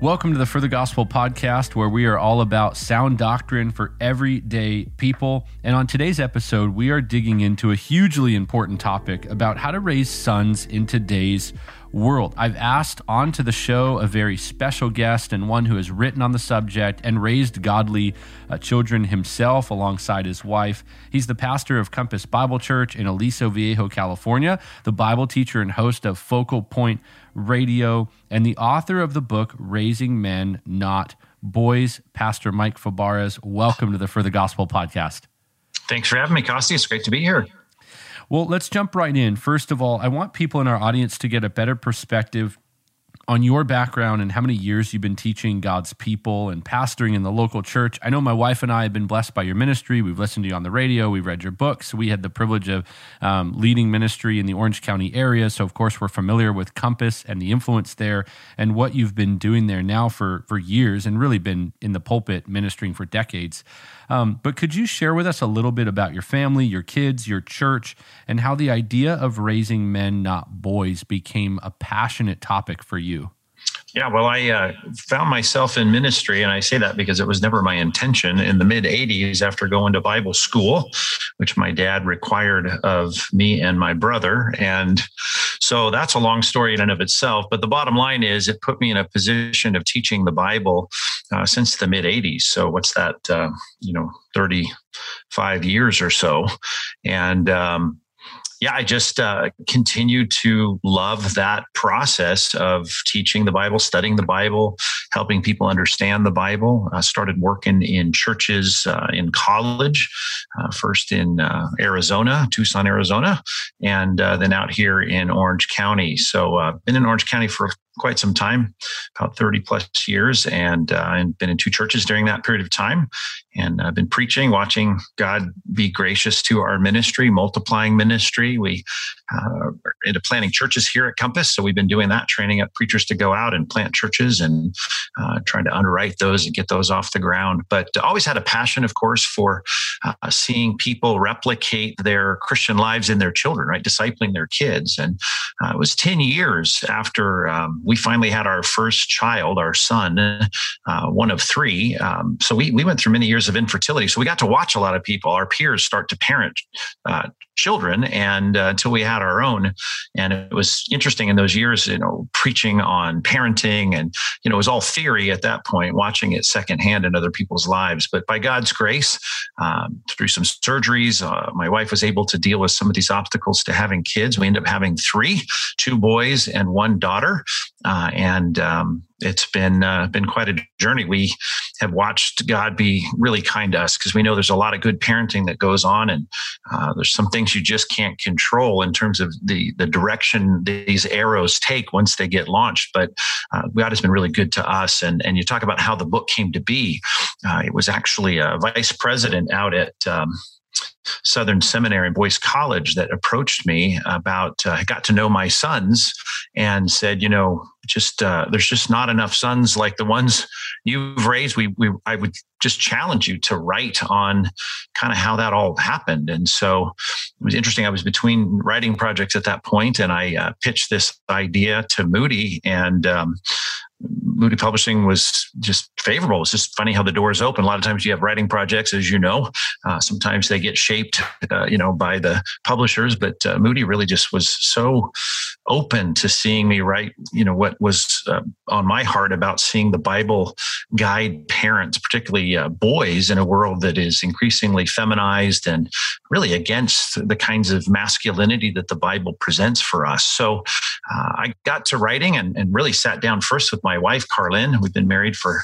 Welcome to the For the Gospel podcast, where we are all about sound doctrine for everyday people. And on today's episode, we are digging into a hugely important topic about how to raise sons in today's world. I've asked onto the show a very special guest and one who has written on the subject and raised godly uh, children himself alongside his wife. He's the pastor of Compass Bible Church in Aliso Viejo, California, the Bible teacher and host of Focal Point Radio, and the author of the book Raising Men, Not Boys. Pastor Mike Fabarez, welcome to the For the Gospel podcast. Thanks for having me, Costi. It's great to be here. Well, let's jump right in. First of all, I want people in our audience to get a better perspective on your background and how many years you've been teaching God's people and pastoring in the local church. I know my wife and I have been blessed by your ministry. We've listened to you on the radio. We've read your books. We had the privilege of um, leading ministry in the Orange County area. So, of course, we're familiar with Compass and the influence there and what you've been doing there now for, for years and really been in the pulpit ministering for decades. Um, but could you share with us a little bit about your family, your kids, your church, and how the idea of raising men, not boys, became a passionate topic for you? Yeah, well, I uh, found myself in ministry, and I say that because it was never my intention in the mid 80s after going to Bible school, which my dad required of me and my brother. And so that's a long story in and of itself. But the bottom line is it put me in a position of teaching the Bible uh, since the mid 80s. So what's that, uh, you know, 35 years or so. And, um, yeah, I just uh, continue to love that process of teaching the Bible, studying the Bible, helping people understand the Bible. I started working in churches uh, in college, uh, first in uh, Arizona, Tucson, Arizona, and uh, then out here in Orange County. So I've uh, been in Orange County for quite some time, about 30 plus years, and, uh, and been in two churches during that period of time. And I've been preaching, watching God be gracious to our ministry, multiplying ministry. We uh, into planting churches here at Compass. So we've been doing that, training up preachers to go out and plant churches and uh, trying to underwrite those and get those off the ground. But always had a passion, of course, for uh, seeing people replicate their Christian lives in their children, right? Discipling their kids. And uh, it was 10 years after um, we finally had our first child, our son, uh, one of three. Um, so we, we went through many years of infertility. So we got to watch a lot of people, our peers, start to parent uh, children and uh, until we had our own. And it was interesting in those years you know preaching on parenting and you know it was all theory at that point watching it secondhand in other people's lives. But by god's grace um, through some surgeries uh, my wife was able to deal with some of these obstacles to having kids. We ended up having three two boys and one daughter. Uh, and um, it's been uh, been quite a journey. We have watched God be really kind to us because we know there's a lot of good parenting that goes on, and uh, there's some things you just can't control in terms of the the direction these arrows take once they get launched. But uh, God has been really good to us, and and you talk about how the book came to be. Uh, it was actually a vice president out at. Um, Southern Seminary and Boyce College that approached me about uh, got to know my sons and said, you know, just uh, there's just not enough sons like the ones you've raised. We we I would just challenge you to write on kind of how that all happened. And so it was interesting. I was between writing projects at that point, and I uh, pitched this idea to Moody, and um, Moody Publishing was just favorable. It's just funny how the doors open. A lot of times you have writing projects, as you know. Uh, sometimes they get shaped, uh, you know, by the publishers. But uh, Moody really just was so open to seeing me write, you know, what was uh, on my heart about seeing the Bible guide parents, particularly uh, boys, in a world that is increasingly feminized and really against the kinds of masculinity that the Bible presents for us. So uh, I got to writing and, and really sat down first with my wife, Carlin. We've been married for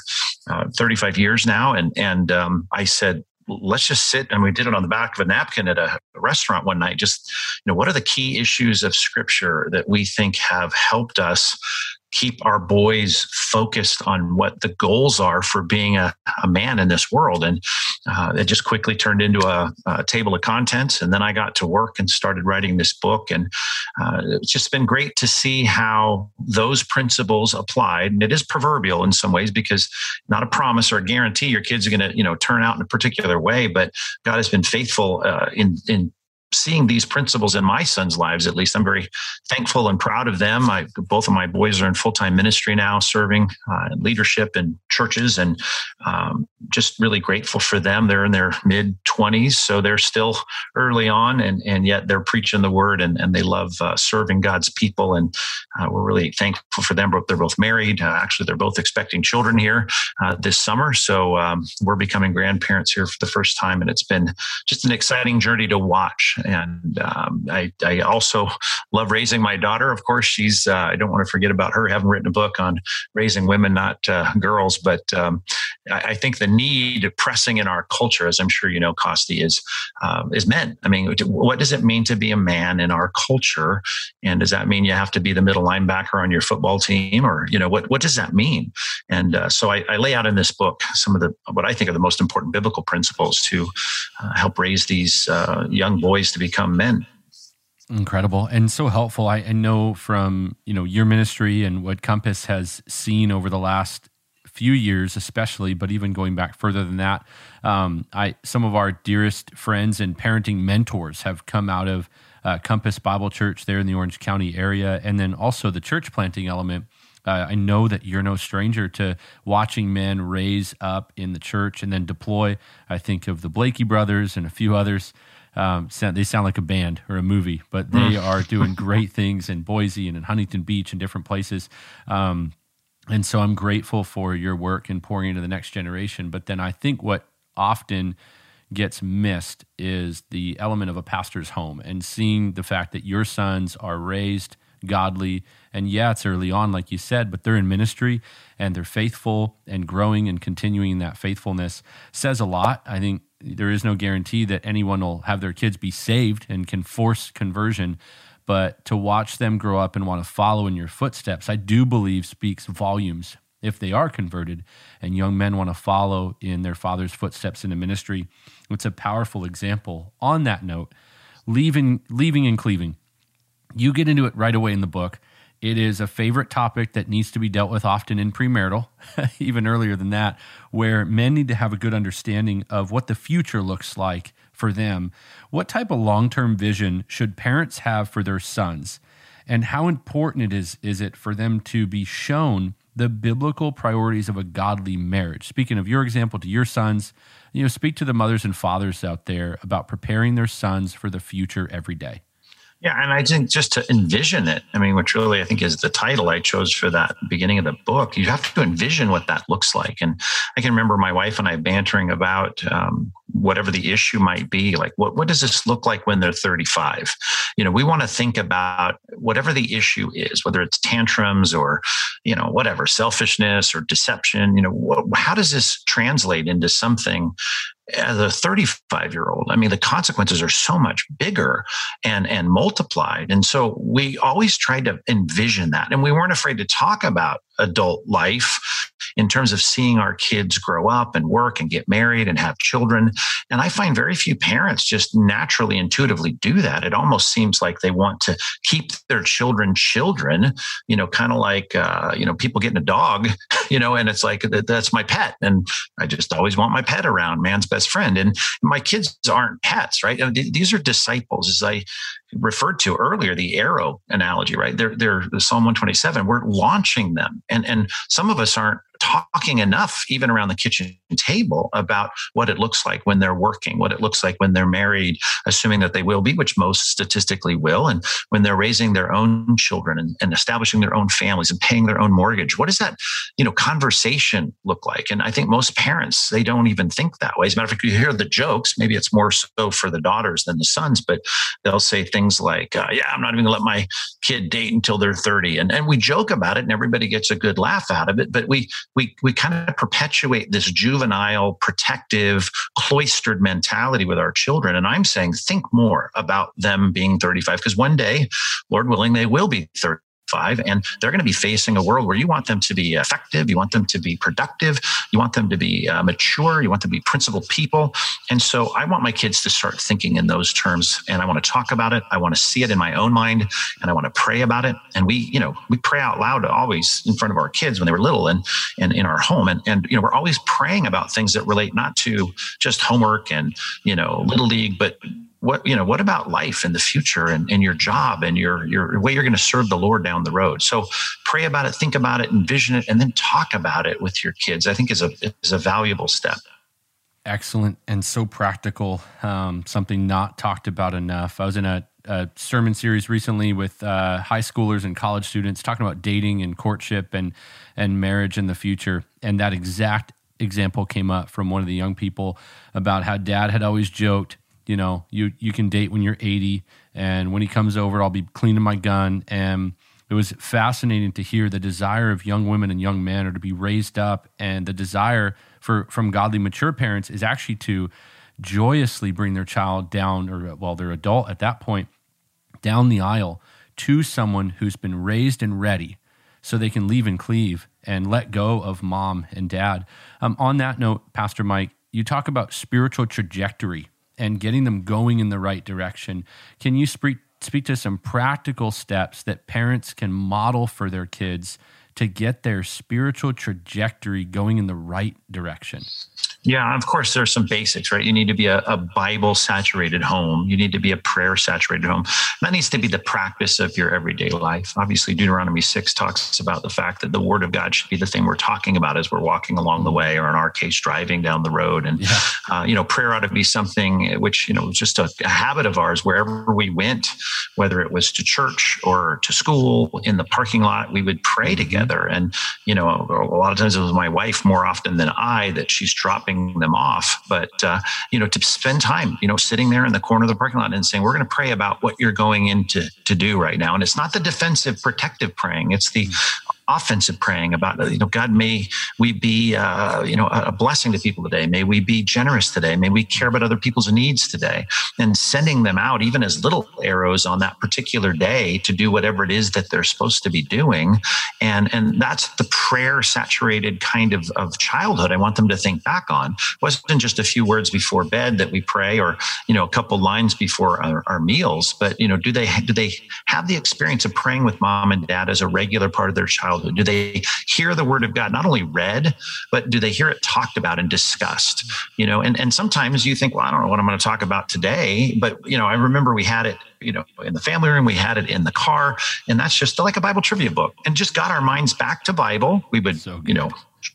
uh, 35 years now. And, and um, I said, let's just sit and we did it on the back of a napkin at a restaurant one night just you know what are the key issues of scripture that we think have helped us keep our boys focused on what the goals are for being a, a man in this world. And uh, it just quickly turned into a, a, table of contents. And then I got to work and started writing this book. And uh, it's just been great to see how those principles applied. And it is proverbial in some ways because not a promise or a guarantee your kids are going to, you know, turn out in a particular way, but God has been faithful uh, in in seeing these principles in my son's lives at least i'm very thankful and proud of them. I, both of my boys are in full-time ministry now serving uh, leadership in churches and um, just really grateful for them. They're in their mid 20s so they're still early on and, and yet they're preaching the word and, and they love uh, serving god's people and uh, we're really thankful for them. They're both married. Uh, actually they're both expecting children here uh, this summer. So um, we're becoming grandparents here for the first time and it's been just an exciting journey to watch and um, I, I, also love raising my daughter. Of course, she's, uh, I don't want to forget about her. I haven't written a book on raising women, not uh, girls, but um, I, I, think the need pressing in our culture, as I'm sure you know, Costi, is, uh, is men. I mean, what does it mean to be a man in our culture? And does that mean you have to be the middle linebacker on your football team? Or, you know, what, what does that mean? And uh, so I, I, lay out in this book some of the, what I think are the most important biblical principles to uh, help raise these uh, young boys to become men. Incredible and so helpful. I, I know from you know your ministry and what Compass has seen over the last few years, especially, but even going back further than that, um, I some of our dearest friends and parenting mentors have come out of uh, Compass Bible Church there in the Orange County area, and then also the church planting element. Uh, I know that you're no stranger to watching men raise up in the church and then deploy. I think of the Blakey brothers and a few others um, sound, they sound like a band or a movie, but they mm. are doing great things in Boise and in Huntington Beach and different places. Um, and so I'm grateful for your work and pouring into the next generation. But then I think what often gets missed is the element of a pastor's home and seeing the fact that your sons are raised godly. And yeah, it's early on, like you said, but they're in ministry and they're faithful and growing and continuing that faithfulness says a lot. I think there is no guarantee that anyone will have their kids be saved and can force conversion. But to watch them grow up and want to follow in your footsteps, I do believe speaks volumes if they are converted and young men want to follow in their father's footsteps in the ministry. It's a powerful example. On that note, leaving, leaving and cleaving. You get into it right away in the book. It is a favorite topic that needs to be dealt with often in premarital, even earlier than that, where men need to have a good understanding of what the future looks like for them. What type of long term vision should parents have for their sons? And how important it is, is it for them to be shown the biblical priorities of a godly marriage? Speaking of your example to your sons, you know, speak to the mothers and fathers out there about preparing their sons for the future every day. Yeah, and I think just to envision it, I mean, which really I think is the title I chose for that beginning of the book, you have to envision what that looks like. And I can remember my wife and I bantering about um, whatever the issue might be like what, what does this look like when they're 35 you know we want to think about whatever the issue is whether it's tantrums or you know whatever selfishness or deception you know what, how does this translate into something as a 35 year old i mean the consequences are so much bigger and and multiplied. And so we always tried to envision that and we weren't afraid to talk about adult life in terms of seeing our kids grow up and work and get married and have children. And I find very few parents just naturally, intuitively do that. It almost seems like they want to keep their children children, you know, kind of like, uh, you know, people getting a dog, you know, and it's like, that's my pet. And I just always want my pet around, man's best friend. And my kids aren't pets, right? These are disciples. As I referred to earlier, the arrow analogy, right? They're, they're the Psalm 127. We're launching them. And, and some of us aren't talking enough, even around the kitchen table, about what it looks like when they're working, what it looks like when they're married, assuming that they will be, which most statistically will, and when they're raising their own children and, and establishing their own families and paying their own mortgage. What does that, you know, conversation look like? And I think most parents, they don't even think that way. As a matter of fact, you hear the jokes, maybe it's more so for the daughters than the sons, but they'll say things like, uh, yeah, I'm not even gonna let my kid date until they're 30. And, and we joke about it and everybody gets a good laugh out of it, but we we we kind of perpetuate this juvenile, protective, cloistered mentality with our children. And I'm saying, think more about them being 35 because one day, Lord willing, they will be 35 five, and they're going to be facing a world where you want them to be effective, you want them to be productive, you want them to be uh, mature, you want them to be principled people. And so I want my kids to start thinking in those terms, and I want to talk about it. I want to see it in my own mind, and I want to pray about it. And we, you know, we pray out loud always in front of our kids when they were little, and and in our home, and and you know, we're always praying about things that relate not to just homework and you know little league, but what you know what about life and the future and, and your job and your your way you're going to serve the lord down the road? So pray about it think about it envision it and then talk about it with your kids i think is a is a valuable step. Excellent and so practical um, something not talked about enough. I was in a, a sermon series recently with uh, high schoolers and college students talking about dating and courtship and and marriage in the future and that exact example came up from one of the young people about how dad had always joked you know, you you can date when you're 80, and when he comes over, I'll be cleaning my gun. And it was fascinating to hear the desire of young women and young men are to be raised up, and the desire for from godly mature parents is actually to joyously bring their child down, or well, they're adult at that point, down the aisle to someone who's been raised and ready, so they can leave and cleave and let go of mom and dad. Um, on that note, Pastor Mike, you talk about spiritual trajectory and getting them going in the right direction. Can you speak speak to some practical steps that parents can model for their kids to get their spiritual trajectory going in the right direction? Yeah, of course, there's some basics, right? You need to be a, a Bible saturated home. You need to be a prayer saturated home. That needs to be the practice of your everyday life. Obviously, Deuteronomy 6 talks about the fact that the word of God should be the thing we're talking about as we're walking along the way, or in our case, driving down the road. And, yeah. uh, you know, prayer ought to be something which, you know, just a, a habit of ours wherever we went, whether it was to church or to school, in the parking lot, we would pray mm-hmm. together. And, you know, a lot of times it was my wife more often than I that she's dropping dropping them off, but uh, you know, to spend time, you know, sitting there in the corner of the parking lot and saying, "We're going to pray about what you're going into to do right now." And it's not the defensive, protective praying; it's the offensive praying about you know god may we be uh, you know a blessing to people today. May we be generous today. May we care about other people's needs today. And sending them out even as little arrows on that particular day to do whatever it is that they're supposed to be doing. And and that's the prayer saturated kind of of childhood i want them to think back on. It wasn't just a few words before bed that we pray or you know a couple lines before our, our meals but you know do they do they have the experience of praying with mom and dad as a regular part of their childhood childhood? Do they hear the word of God not only read, but do they hear it talked about and discussed? You know, and, and sometimes you think, well, I don't know what I'm going to talk about today, but you know, I remember we had it, you know, in the family room, we had it in the car, and that's just like a Bible trivia book, and just got our minds back to Bible. We would, so you know,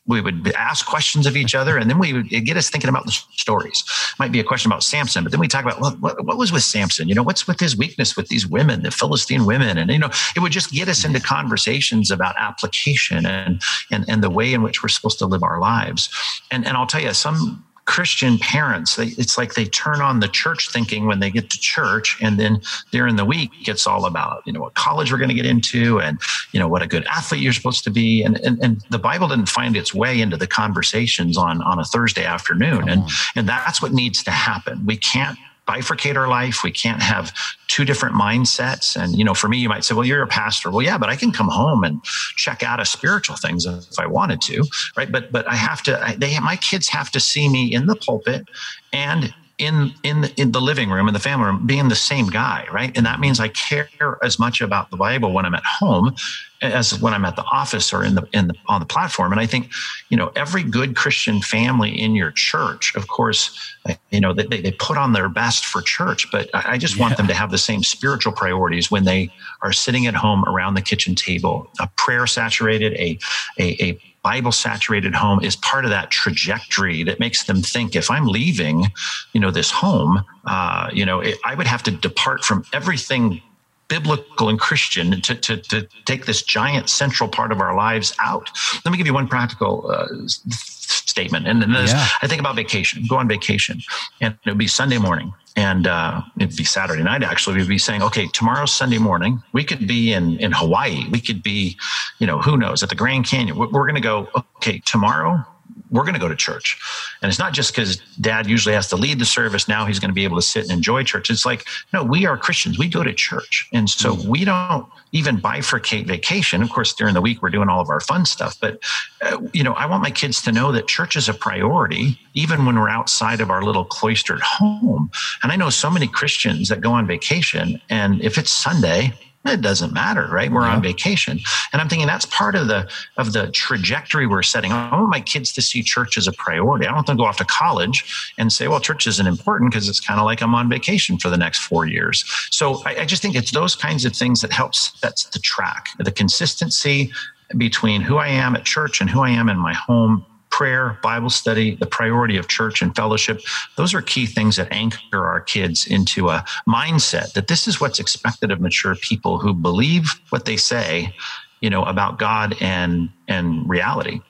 we would ask questions of each other and then we would get us thinking about the stories. Might be a question about samson but then we talk about well, what, what, was with samson? You know what's with his weakness with these women the philistine women? And you know it would just get us into conversations about application and and, and the way in which we're supposed to live our lives. And and i'll tell you some Christian parents, they, it's like they turn on the church thinking when they get to church, and then during the week, it's all about you know what college we're going to get into, and you know what a good athlete you're supposed to be, and and, and the Bible didn't find its way into the conversations on on a Thursday afternoon, and and that's what needs to happen. We can't bifurcate our life. We can't have two different mindsets. And, you know, for me, you might say, well, you're a pastor. Well, yeah, but I can come home and check out a spiritual things if I wanted to. Right. But, but I have to, they, my kids have to see me in the pulpit and in in in the living room in the family room being the same guy right and that means i care as much about the bible when i'm at home as when i'm at the office or in the in the on the platform and i think you know every good christian family in your church of course you know they, they put on their best for church but i just yeah. want them to have the same spiritual priorities when they are sitting at home around the kitchen table a prayer saturated a a, a Bible saturated home is part of that trajectory that makes them think if I'm leaving, you know, this home, uh, you know, it, I would have to depart from everything biblical and Christian to, to, to take this giant central part of our lives out. Let me give you one practical uh, statement. And then yeah. I think about vacation, go on vacation, and it would be Sunday morning and uh, it'd be Saturday night. Actually, we'd be saying, okay, tomorrow's Sunday morning. We could be in in Hawaii. We could be, you know, who knows, at the Grand Canyon. We're, we're going to go. Okay, tomorrow we're going to go to church. And it's not just because dad usually has to lead the service. Now he's going to be able to sit and enjoy church. It's like, no, we are Christians. We go to church. And so mm. we don't even bifurcate vacation. Of course, during the week, we're doing all of our fun stuff. But, uh, you know, I want my kids to know that church is a priority, even when we're outside of our little cloistered home. And I know so many Christians that go on vacation. And if it's Sunday, it doesn't matter right? We're yeah. on vacation. And i'm thinking that's part of the of the trajectory we're setting. I want my kids to see church as a priority. I don't want them to go off to college and say well church isn't important because it's kind of like i'm on vacation for the next four years. So I, I just think it's those kinds of things that helps sets the track the consistency between who i am at church and who i am in my home prayer, Bible study, the priority of church and fellowship, those are key things that anchor our kids into a mindset that this is what's expected of mature people who believe what they say, you know, about God and and reality.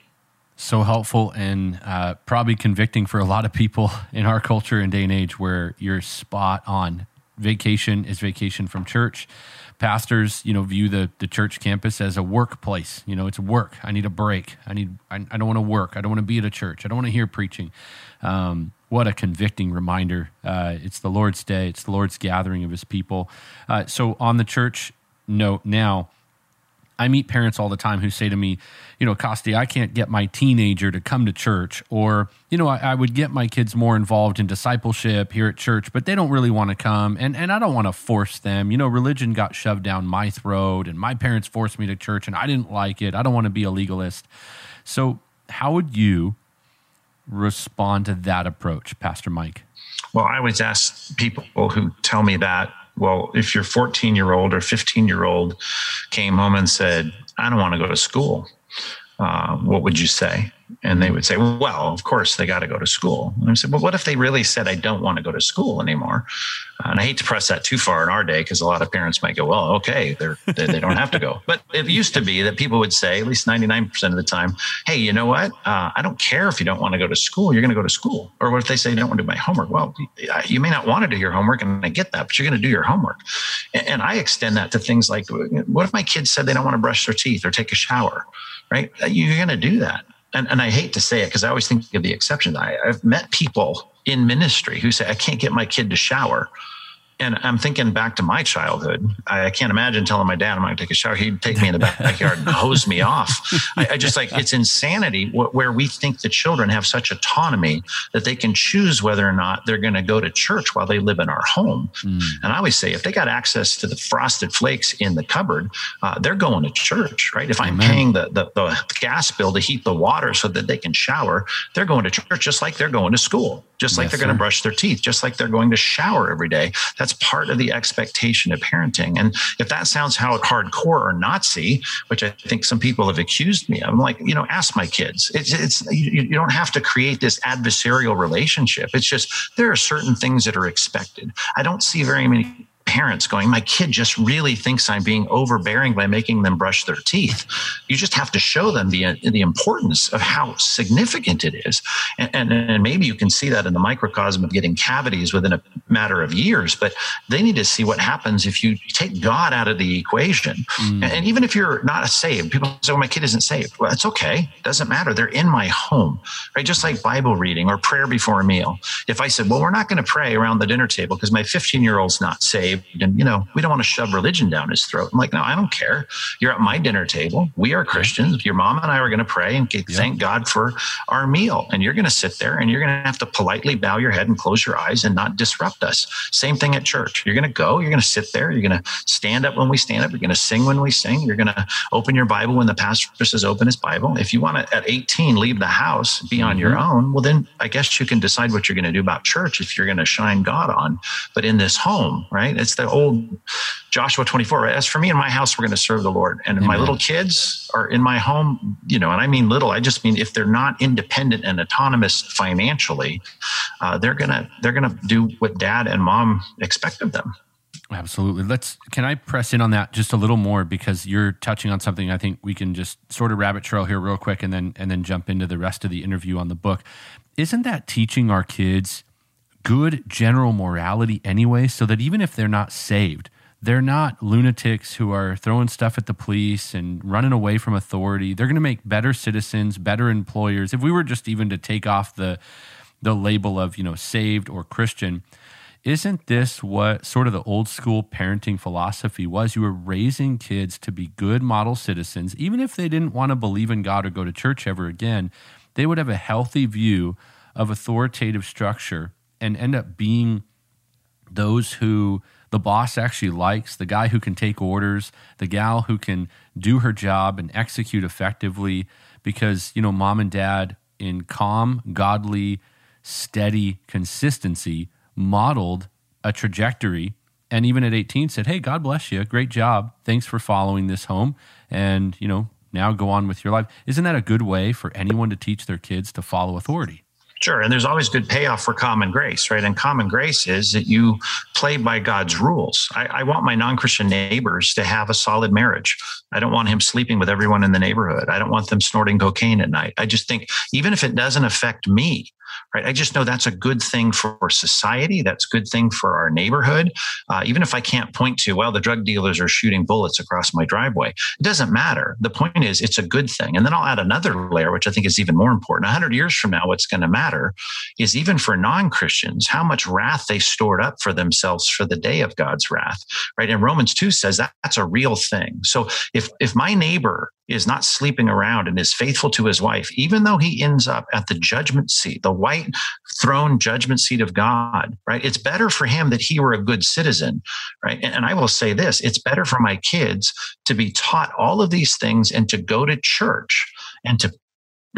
So helpful and uh, probably convicting for a lot of people in our culture and day and age where you're spot on. Vacation is vacation from church pastors, you know, view the, the church campus as a workplace. You know, it's work. I need a break. I need. I, I don't want to work. I don't want to be at a church. I don't want to hear preaching. Um, what a convicting reminder! Uh, it's the Lord's day. It's the Lord's gathering of His people. Uh, so on the church note now I meet parents all the time who say to me, you know, Costi, I can't get my teenager to come to church, or, you know, I, I, would get my kids more involved in discipleship here at church, but they don't really want to come. And, and I don't want to force them. You know, religion got shoved down my throat, and my parents forced me to church, and I didn't like it. I don't want to be a legalist. So, how would you respond to that approach, Pastor Mike? Well, I always ask people who tell me that well, if your 14 year old or 15 year old came home and said, I don't want to go to school, uh, what would you say? And they would say, well, of course they got to go to school. And I said, well, what if they really said, I don't want to go to school anymore? And I hate to press that too far in our day because a lot of parents might go, well, okay, they're, they, they don't have to go. But it used to be that people would say, at least 99% of the time, hey, you know what? Uh, I don't care if you don't want to go to school. You're going to go to school. Or what if they say, you don't want to do my homework? Well, you may not want to do your homework, and I get that, but you're going to do your homework. And I extend that to things like, what if my kids said they don't want to brush their teeth or take a shower? Right? You're going to do that and, and I hate to say it because I always think of the exception. I, I've met people in ministry who say, I can't get my kid to shower and I'm thinking back to my childhood. I can't imagine telling my dad I'm going to take a shower. He'd take me in the backyard and hose me off. I, I, just like it's insanity where we think the children have such autonomy that they can choose whether or not they're going to go to church while they live in our home. Mm. And I always say, if they got access to the frosted flakes in the cupboard, uh, they're going to church, right? If I'm Amen. paying the, the, the gas bill to heat the water so that they can shower, they're going to church just like they're going to school just like yes, they're going to brush their teeth, just like they're going to shower every day. That's part of the expectation of parenting. And if that sounds how hardcore or Nazi, which I think some people have accused me of, I'm like, you know, ask my kids. It's, it's you, you don't have to create this adversarial relationship. It's just there are certain things that are expected. I don't see very many parents going, my kid just really thinks I'm being overbearing by making them brush their teeth. You just have to show them the, the importance of how significant it is. And, and, and maybe you can see that in the microcosm of getting cavities within a matter of years, but they need to see what happens if you take God out of the equation. Mm. And, and even if you're not saved, people say, well, my kid isn't saved. Well, it's okay. It doesn't matter. They're in my home, right? Just like Bible reading or prayer before a meal. If I said, well, we're not going to pray around the dinner table because my 15 year old's not saved, and you know we don't want to shove religion down his throat. I'm like no i don't care. You're at my dinner table. We are christians. Your mom and i are going to pray and thank god for our meal. And you're going to sit there and you're going to have to politely bow your head and close your eyes and not disrupt us. Same thing at church. You're going to go you're going to sit there you're going to stand up when we stand up you're going to sing when we sing you're going to open your bible when the pastor says open his bible. If you want to at 18 leave the house be on mm-hmm. your own well then i guess you can decide what you're going to do about church if you're going to shine god on. But in this home right it's the old Joshua 24, right? As for me and my house, we're going to serve the Lord. And my little kids are in my home, you know, and I mean little, I just mean if they're not independent and autonomous financially, uh, they're going to, they're going to do what dad and mom expect of them. Absolutely. Let's can I press in on that just a little more because you're touching on something I think we can just sort of rabbit trail here real quick and then and then jump into the rest of the interview on the book. Isn't that teaching our kids good general morality anyway, so that even if they're not saved, they're not lunatics who are throwing stuff at the police and running away from authority. They're going to make better citizens, better employers. If we were just even to take off the the label of, you know, saved or Christian, isn't this what sort of the old school parenting philosophy was? You were raising kids to be good model citizens, even if they didn't want to believe in God or go to church ever again, they would have a healthy view of authoritative structure and end up being those who the boss actually likes, the guy who can take orders, the gal who can do her job and execute effectively because, you know, mom and dad in calm, godly, steady consistency modeled a trajectory and even at 18 said, "Hey, God bless you. Great job. Thanks for following this home and, you know, now go on with your life." Isn't that a good way for anyone to teach their kids to follow authority? Sure. And there's always good payoff for common grace, right? And common grace is that you play by God's rules. I, I want my non Christian neighbors to have a solid marriage. I don't want him sleeping with everyone in the neighborhood. I don't want them snorting cocaine at night. I just think, even if it doesn't affect me, right? I just know that's a good thing for society. That's a good thing for our neighborhood. Uh, even if I can't point to, well, the drug dealers are shooting bullets across my driveway, it doesn't matter. The point is, it's a good thing. And then I'll add another layer, which I think is even more important. 100 years from now, what's going to matter is even for non Christians, how much wrath they stored up for themselves for the day of God's wrath, right? And Romans 2 says that that's a real thing. So if, if my neighbor is not sleeping around and is faithful to his wife, even though he ends up at the judgment seat, the white throne judgment seat of God, right? It's better for him that he were a good citizen, right? And, I will say this it's better for my kids to be taught all of these things and to go to church and to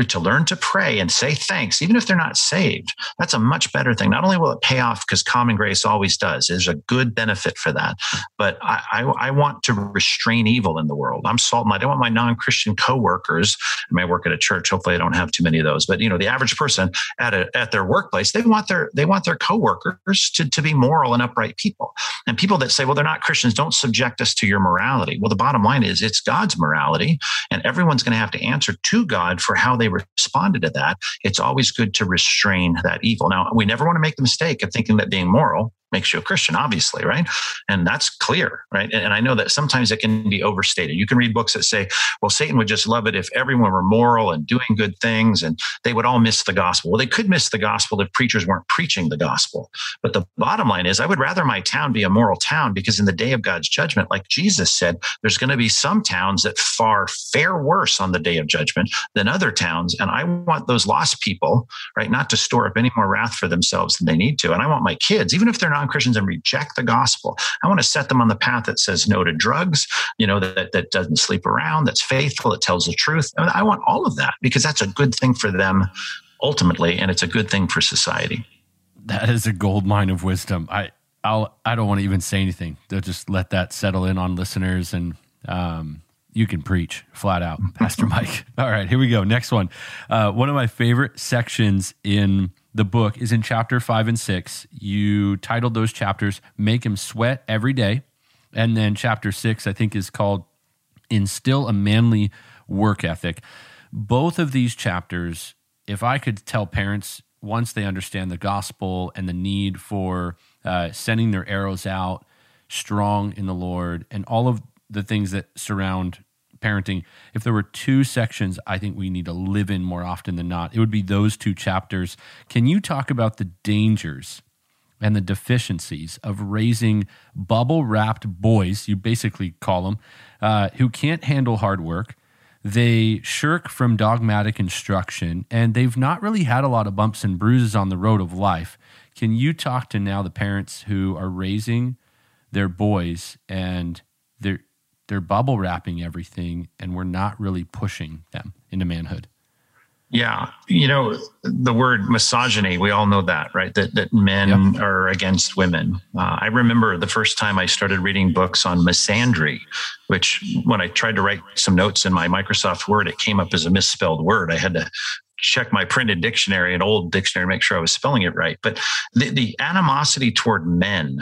to learn to pray and say thanks, even if they're not saved, that's a much better thing. Not only will it pay off because common grace always does, there's a good benefit for that, but I, I, I want to restrain evil in the world. I'm salt and light. I want my non-Christian coworkers, I may work at a church. Hopefully I don't have too many of those, but you know, the average person at a, at their workplace, they want their, they want their coworkers to, to be moral and upright people. And people that say, well, they're not Christians, don't subject us to your morality. Well, the bottom line is it's God's morality and everyone's going to have to answer to God for how they responded to that, it's always good to restrain that evil. Now, we never want to make the mistake of thinking that being moral makes you a Christian, obviously, right? And that's clear, right? And I know that sometimes it can be overstated. You can read books that say, well, Satan would just love it if everyone were moral and doing good things and they would all miss the gospel. Well, they could miss the gospel if preachers weren't preaching the gospel. But the bottom line is, I would rather my town be a moral town because in the day of God's judgment, like Jesus said, there's going to be some towns that far fare worse on the day of judgment than other towns. And I want those lost people, right, not to store up any more wrath for themselves than they need to. And I want my kids, even if they're not non Christians and reject the gospel. I want to set them on the path that says no to drugs, you know, that, that doesn't sleep around, that's faithful, that tells the truth. I, mean, I want all of that because that's a good thing for them ultimately, and it's a good thing for society. That is a gold mine of wisdom. I, I'll, I don't want to even say anything. They'll just let that settle in on listeners and, um, you can preach flat out, Pastor Mike. All right, here we go. Next one. Uh, one of my favorite sections in the book is in chapter five and six. You titled those chapters Make Him Sweat Every Day. And then chapter six, I think, is called Instill a Manly Work Ethic. Both of these chapters, if I could tell parents once they understand the gospel and the need for uh, sending their arrows out strong in the Lord and all of the things that surround parenting, if there were two sections I think we need to live in more often than not, it would be those two chapters. Can you talk about the dangers and the deficiencies of raising bubble wrapped boys, you basically call them, uh, who can't handle hard work? They shirk from dogmatic instruction and they've not really had a lot of bumps and bruises on the road of life. Can you talk to now the parents who are raising their boys and they're they're bubble wrapping everything and we're not really pushing them into manhood. Yeah, you know the word misogyny. We all know that, right? That that men yep. are against women. Uh, I remember the first time I started reading books on misandry, which when I tried to write some notes in my Microsoft Word, it came up as a misspelled word. I had to check my printed dictionary, an old dictionary, make sure I was spelling it right. But the, the animosity toward men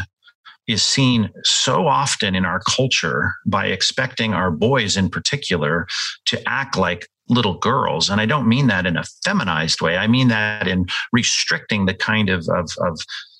is seen so often in our culture by expecting our boys in particular to act like little girls. And I don't mean that in a feminized way. I mean that in restricting the kind of, of, of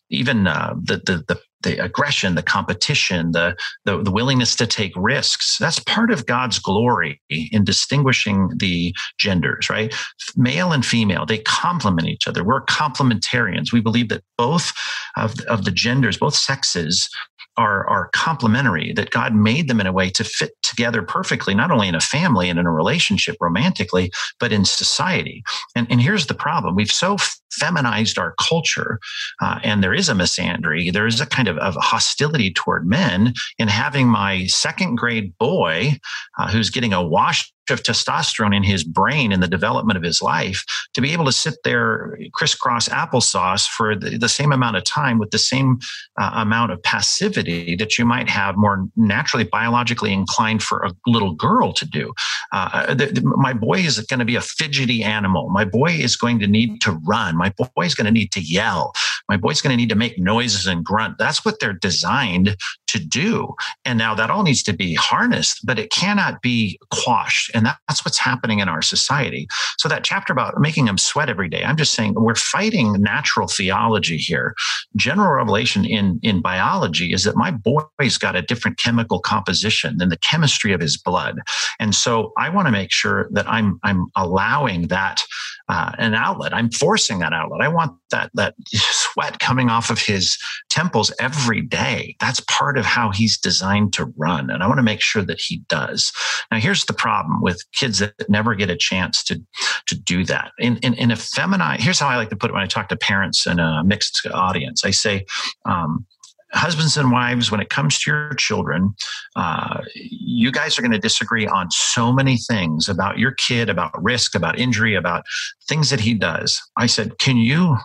even uh, the, the, the the aggression, the competition, the, the, the willingness to take risks. That's part of God's glory in distinguishing the genders, right? Male and female, they complement each other. We're complementarians. We believe that both of, of the genders, both sexes, are, are complementary, that God made them in a way to fit together perfectly, not only in a family and in a relationship romantically, but in society. And, and here's the problem. We've so feminized our culture, uh, and there is a misandry, there is a kind of, of hostility toward men. In having my second grade boy uh, who's getting a wash of testosterone in his brain in the development of his life to be able to sit there crisscross applesauce for the, the same amount of time with the same uh, amount of passivity that you might have more naturally biologically inclined for a little girl to do. Uh, the, the, my boy is going to be a fidgety animal. My boy is going to need to run. My boy is going to need to yell. My boy's going to need to make noises and grunt. That's what they're designed to do. And now that all needs to be harnessed, but it cannot be quashed. And that's what's happening in our society. So that chapter about making them sweat every day, I'm just saying we're fighting natural theology here. General revelation in, in biology is that my boy's got a different chemical composition than the chemistry of his blood. And so I want to make sure that I'm, I'm allowing that uh, an outlet. I'm forcing that outlet. I want that that sweat coming off of his temples every day. That's part of how he's designed to run, and I want to make sure that he does. Now, here's the problem with kids that never get a chance to to do that. In in, in a feminine, here's how I like to put it when I talk to parents in a mixed audience. I say. Um, husbands and wives, when it comes to your children, uh, you guys are going to disagree on so many things about your kid, about risk, about injury, about things that he does. I said, can you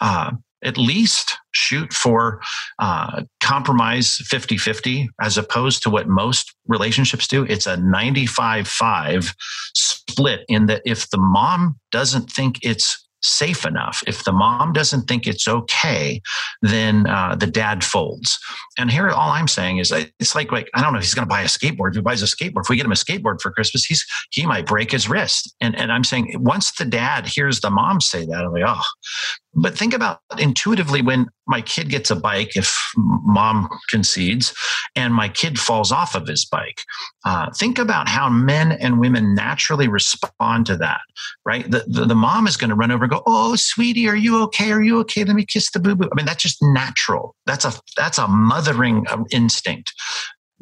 uh, at least shoot for uh, compromise 50 50 as opposed to what most relationships do? It's a 95 5 split in that if the mom doesn't think it's safe enough. If the mom doesn't think it's okay, then uh, the dad folds. And here, all I'm saying is, it's like like I don't know if he's going to buy a skateboard. If he buys a skateboard, if we get him a skateboard for Christmas, he's he might break his wrist. And and I'm saying once the dad hears the mom say that, I'm like, oh, but think about intuitively when my kid gets a bike, if mom concedes, and my kid falls off of his bike. Uh, think about how men and women naturally respond to that, right? The, the, the mom is going to run over and go, "Oh, sweetie, are you okay? Are you okay? Let me kiss the boo boo." I mean, that's just natural. That's a that's a mothering uh, instinct.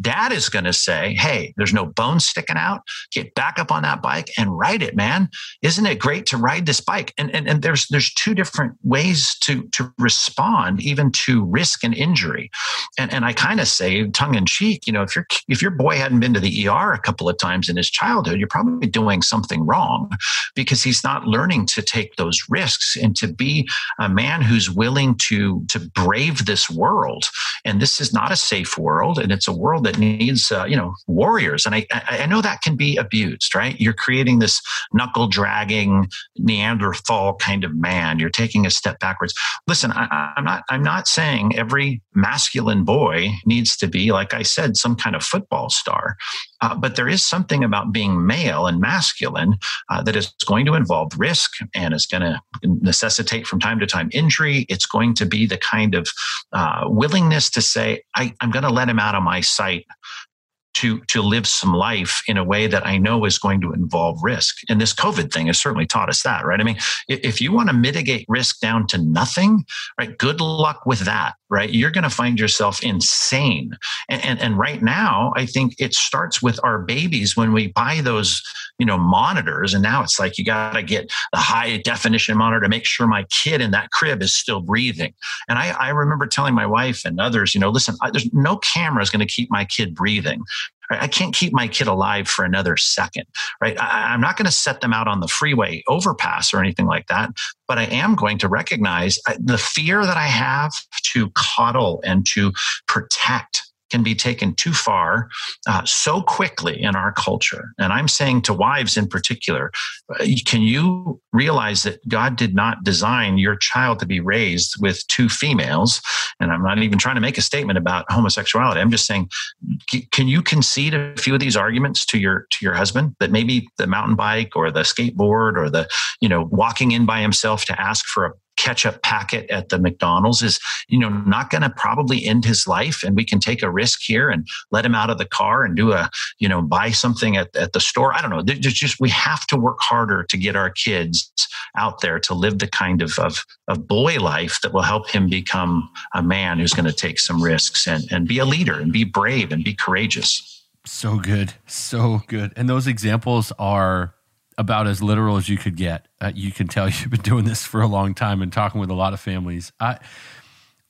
Dad is going to say, Hey, there's no bones sticking out. Get back up on that bike and ride it, man. Isn't it great to ride this bike? And, and, and there's, there's two different ways to, to respond even to risk and injury. And, and I kind of say tongue in cheek, you know, if your, if your boy hadn't been to the ER a couple of times in his childhood, you're probably doing something wrong because he's not learning to take those risks and to be a man who's willing to, to brave this world. And this is not a safe world and it's a world that needs uh, you know warriors. And I, I know that can be abused right? You're creating this knuckle dragging neanderthal kind of man. You're taking a step backwards. Listen I, i'm not i'm not saying every masculine boy needs to be like i said some kind of football star uh, but there is something about being male and masculine uh, that is going to involve risk and is going to necessitate from time to time injury. It's going to be the kind of uh, willingness to say, I, I'm going to let him out of my sight to to live some life in a way that I know is going to involve risk. And this COVID thing has certainly taught us that, right? I mean, if you want to mitigate risk down to nothing, right? Good luck with that, right? You're going to find yourself insane. And, and, and right now, I think it starts with our babies when we buy those, you know, monitors. And now it's like you got to get the high definition monitor to make sure my kid in that crib is still breathing. And I, I remember telling my wife and others, you know, listen, I, there's no camera is going to keep my kid breathing. I can't keep my kid alive for another second, right? I, I'm not going to set them out on the freeway overpass or anything like that, but I am going to recognize uh, the fear that I have to coddle and to protect can be taken too far uh, so quickly in our culture. And I'm saying to wives in particular, uh, can you realize that God did not design your child to be raised with two females? And I'm not even trying to make a statement about homosexuality. I'm just saying, can you concede a few of these arguments to your to your husband that maybe the mountain bike or the skateboard or the you know walking in by himself to ask for a ketchup packet at the McDonald's is, you know, not going to probably end his life. And we can take a risk here and let him out of the car and do a, you know, buy something at, at the store. I don't know. There's just, we have to work harder to get our kids out there to live the kind of, of, of boy life that will help him become a man who's going to take some risks and, and be a leader and be brave and be courageous. So good. So good. And those examples are about as literal as you could get. Uh, you can tell you've been doing this for a long time and talking with a lot of families. I,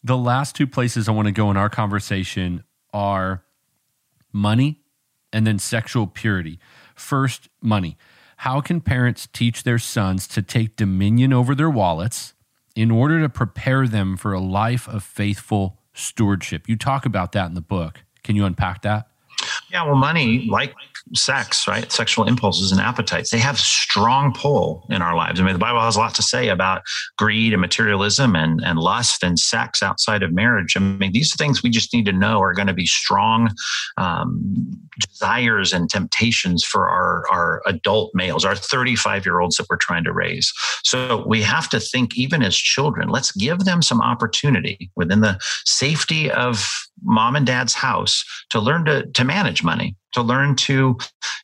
the last two places I want to go in our conversation are money and then sexual purity. First, money. How can parents teach their sons to take dominion over their wallets in order to prepare them for a life of faithful stewardship? You talk about that in the book. Can you unpack that? Yeah, well, money, like sex, right? Sexual impulses and appetites, they have strong pull in our lives. I mean, the Bible has a lot to say about greed and materialism and, and lust and sex outside of marriage. I mean, these things we just need to know are going to be strong um, desires and temptations for our, our adult males, our 35 year olds that we're trying to raise. So we have to think, even as children, let's give them some opportunity within the safety of mom and dad's house to learn to, to manage money to learn to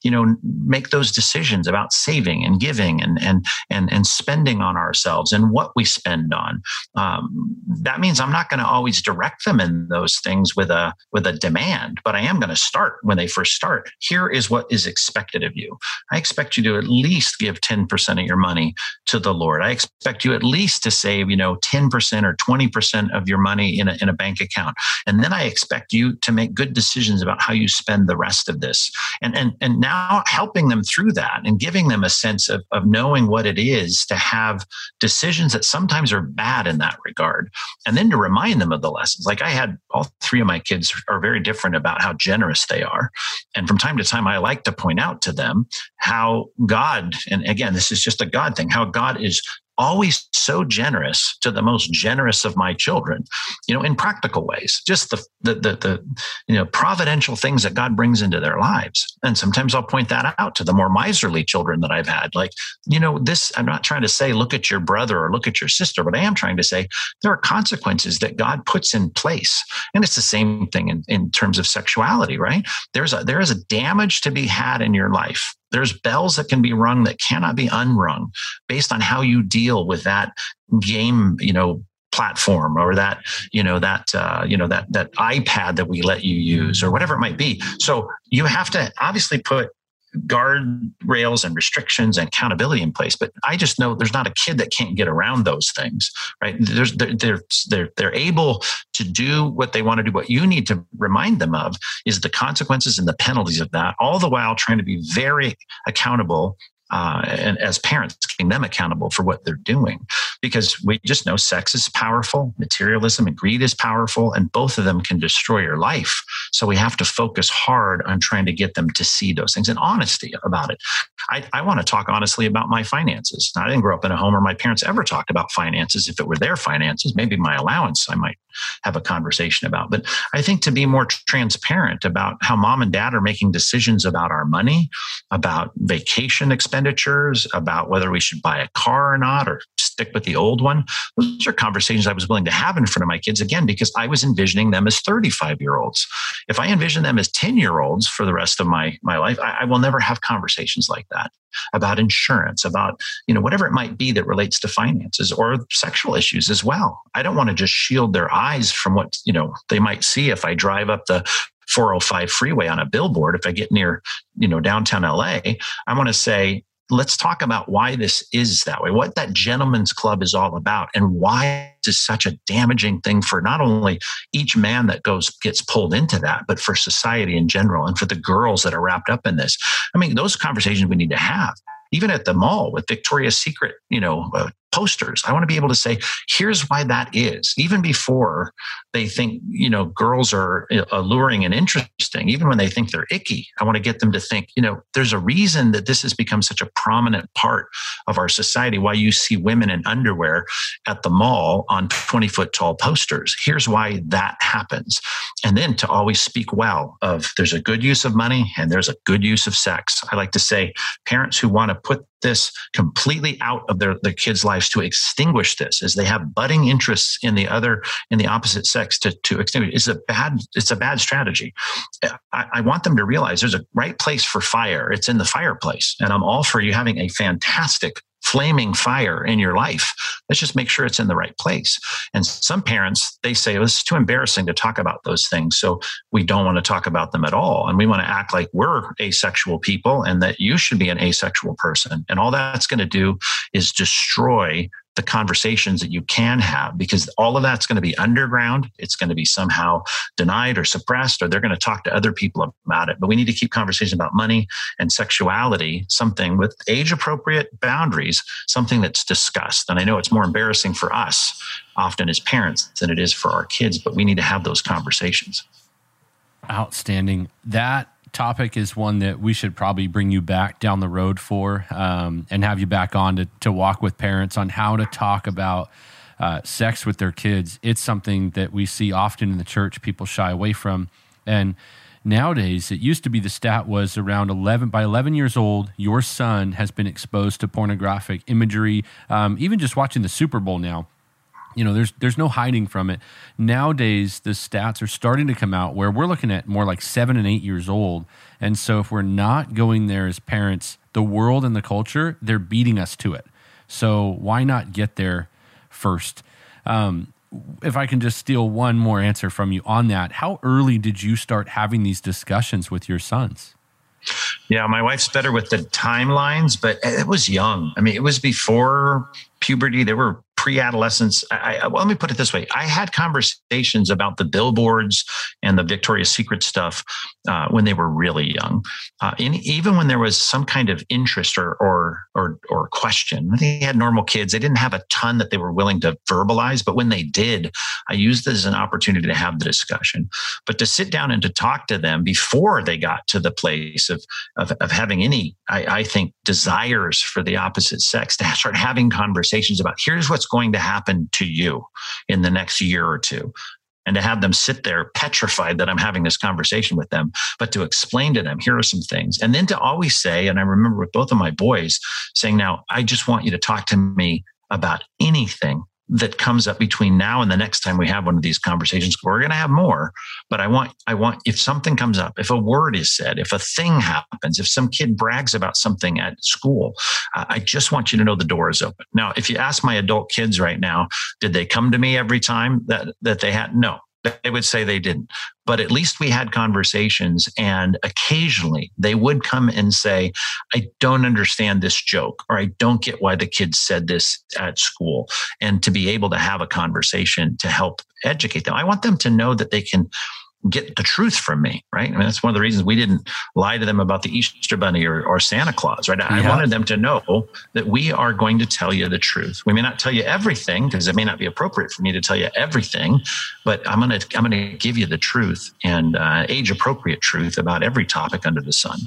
you know make those decisions about saving and giving and and and, and spending on ourselves and what we spend on. Um, that means i'm not going to always direct them in those things with a with a demand but i am going to start when they first start. Here is what is expected of you. I expect you to at least give 10% of your money to the lord. I expect you at least to save you know 10% or 20% of your money in a, in a bank account. And then i expect you to make good decisions about how you spend the rest of this. And and and now helping them through that and giving them a sense of, of knowing what it is to have decisions that sometimes are bad in that regard. And then to remind them of the lessons. Like i had all three of my kids are very different about how generous they are. And from time to time i like to point out to them how god and again this is just a god thing how god is always so generous to the most generous of my children, you know, in practical ways, just the, the, the, the, you know, providential things that God brings into their lives. And sometimes I'll point that out to the more miserly children that I've had. Like, you know, this, I'm not trying to say, look at your brother or look at your sister, but I am trying to say there are consequences that God puts in place. And it's the same thing in, in terms of sexuality, right? There's a, there is a damage to be had in your life there's bells that can be rung that cannot be unrung based on how you deal with that game, you know, platform or that you know that uh, you know that that ipad that we let you use or whatever it might be. So you have to obviously put guard rails and restrictions and accountability in place. But i just know there's not a kid that can't get around those things right? There's they're they're they're, they're able to do what they want to do. What you need to remind them of is the consequences and the penalties of that all the while trying to be very accountable uh, and as parents, keeping them accountable for what they're doing. Because we just know sex is powerful, materialism and greed is powerful, and both of them can destroy your life. So we have to focus hard on trying to get them to see those things and honesty about it. I, I want to talk honestly about my finances. I didn't grow up in a home where my parents ever talked about finances. If it were their finances, maybe my allowance, I might have a conversation about. But I think to be more transparent about how mom and dad are making decisions about our money, about vacation expenditures, about whether we should buy a car or not, or stick with the old one. Those are conversations I was willing to have in front of my kids again because I was envisioning them as 35 year olds. If I envision them as 10 year olds for the rest of my, my life, I, I will never have conversations like that about insurance, about, you know, whatever it might be that relates to finances or sexual issues as well. I don't want to just shield their eyes from what, you know, they might see if I drive up the 405 freeway on a billboard if I get near, you know, downtown LA. I want to say, let's talk about why this is that way, what that gentleman's club is all about, and why this is such a damaging thing for not only each man that goes gets pulled into that, but for society in general and for the girls that are wrapped up in this. I mean, those conversations we need to have even at the mall with Victoria's Secret, you know, uh, posters. I want to be able to say, here's why that is, even before they think, you know, girls are alluring and interesting, even when they think they're icky. I want to get them to think, you know, there's a reason that this has become such a prominent part of our society, why you see women in underwear at the mall on 20 foot tall posters. Here's why that happens. and then to always speak well of there's a good use of money and there's a good use of sex. I like to say parents who want to put this completely out of their, their kids' lives to extinguish this as they have budding interests in the other in the opposite sex to, to extinguish is a bad it's a bad strategy. I, I want them to realize there's a right place for fire. It's in the fireplace. And I'm all for you having a fantastic flaming fire in your life. Let's just make sure it's in the right place. And some parents, they say, it's too embarrassing to talk about those things. So we don't want to talk about them at all. And we want to act like we're asexual people and that you should be an asexual person. And all that's going to do is destroy the conversations that you can have because all of that's going to be underground. It's going to be somehow denied or suppressed, or they're going to talk to other people about it. But we need to keep conversations about money and sexuality, something with age appropriate boundaries, something that's discussed. And I know it's more embarrassing for us often as parents than it is for our kids, but we need to have those conversations. Outstanding. That topic is one that we should probably bring you back down the road for um, and have you back on to, to walk with parents on how to talk about uh, sex with their kids. It's something that we see often in the church, people shy away from. And nowadays, it used to be the stat was around 11, by 11 years old, your son has been exposed to pornographic imagery. Um, even just watching the Super Bowl now, you know there's there's no hiding from it. Nowadays the stats are starting to come out where we're looking at more like seven and eight years old. And so if we're not going there as parents the world and the culture they're beating us to it. So why not get there first? Um, if i can just steal one more answer from you on that how early did you start having these discussions with your sons yeah, my wife's better with the timelines, but it was young. I mean, it was before puberty. There were pre-adolescence. I, I, well, let me put it this way. I had conversations about the billboards and the victoria's secret stuff uh, when they were really young. Uh, and even when there was some kind of interest or or or, or question they had normal kids they didn't have a ton that they were willing to verbalize but when they did i used this as an opportunity to have the discussion. But to sit down and to talk to them before they got to the place of of, of having any I, I think desires for the opposite sex to start having conversations about here's what's going to happen to you in the next year or two and to have them sit there petrified that I'm having this conversation with them, but to explain to them, here are some things. And then to always say, and I remember with both of my boys saying, now I just want you to talk to me about anything that comes up between now and the next time we have one of these conversations we're going to have more. But i want i want if something comes up if a word is said if a thing happens if some kid brags about something at school i just want you to know the door is open. Now if you ask my adult kids right now did they come to me every time that that they had? No they would say they didn't. But at least we had conversations and occasionally they would come and say i don't understand this joke or i don't get why the kids said this at school. And to be able to have a conversation to help educate them i want them to know that they can get the truth from me, right? I mean, that's one of the reasons we didn't lie to them about the Easter Bunny or, or Santa Claus, right? I wanted them to know that we are going to tell you the truth. We may not tell you everything because it may not be appropriate for me to tell you everything, but I'm going to I'm to give you the truth and uh, age appropriate truth about every topic under the sun.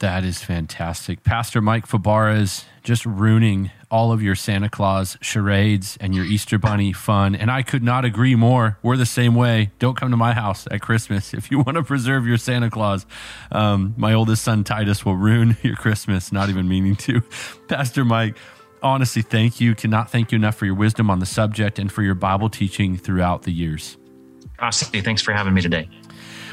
That is fantastic. Pastor Mike Fabarez just ruining all of your Santa Claus charades and your Easter Bunny fun. And I could not agree more. We're the same way. Don't come to my house at Christmas if you want to preserve your Santa Claus. Um, my oldest son, Titus, will ruin your Christmas, not even meaning to. Pastor Mike, honestly, thank you. Cannot thank you enough for your wisdom on the subject and for your Bible teaching throughout the years. Awesome. Thanks for having me today.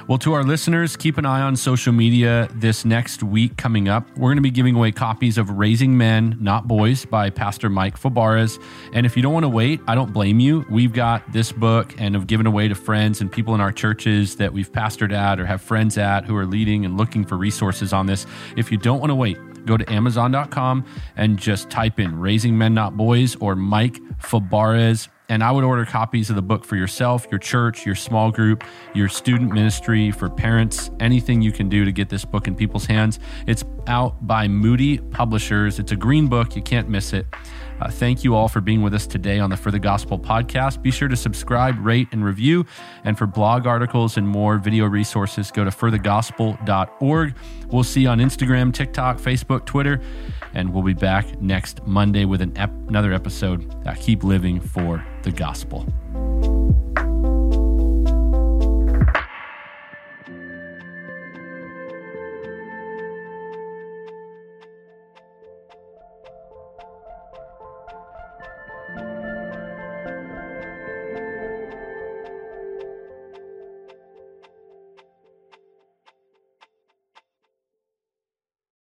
Well, to our listeners, keep an eye on social media this next week coming up. We're going to be giving away copies of Raising Men, Not Boys by Pastor Mike Fabarez. And if you don't want to wait, I don't blame you. We've got this book and have given away to friends and people in our churches that we've pastored at or have friends at who are leading and looking for resources on this. If you don't want to wait, go to Amazon.com and just type in Raising Men Not Boys or Mike Fabarez and I would order copies of the book for yourself, your church, your small group, your student ministry, for parents, anything you can do to get this book in people's hands. It's out by Moody Publishers. It's a green book, you can't miss it. Uh, thank you all for being with us today on the For the Gospel podcast. Be sure to subscribe, rate, and review. And for blog articles and more video resources, go to forthegospel.org. We'll see you on Instagram, TikTok, Facebook, Twitter, and we'll be back next Monday with an ep- another episode. Uh, keep living for the gospel.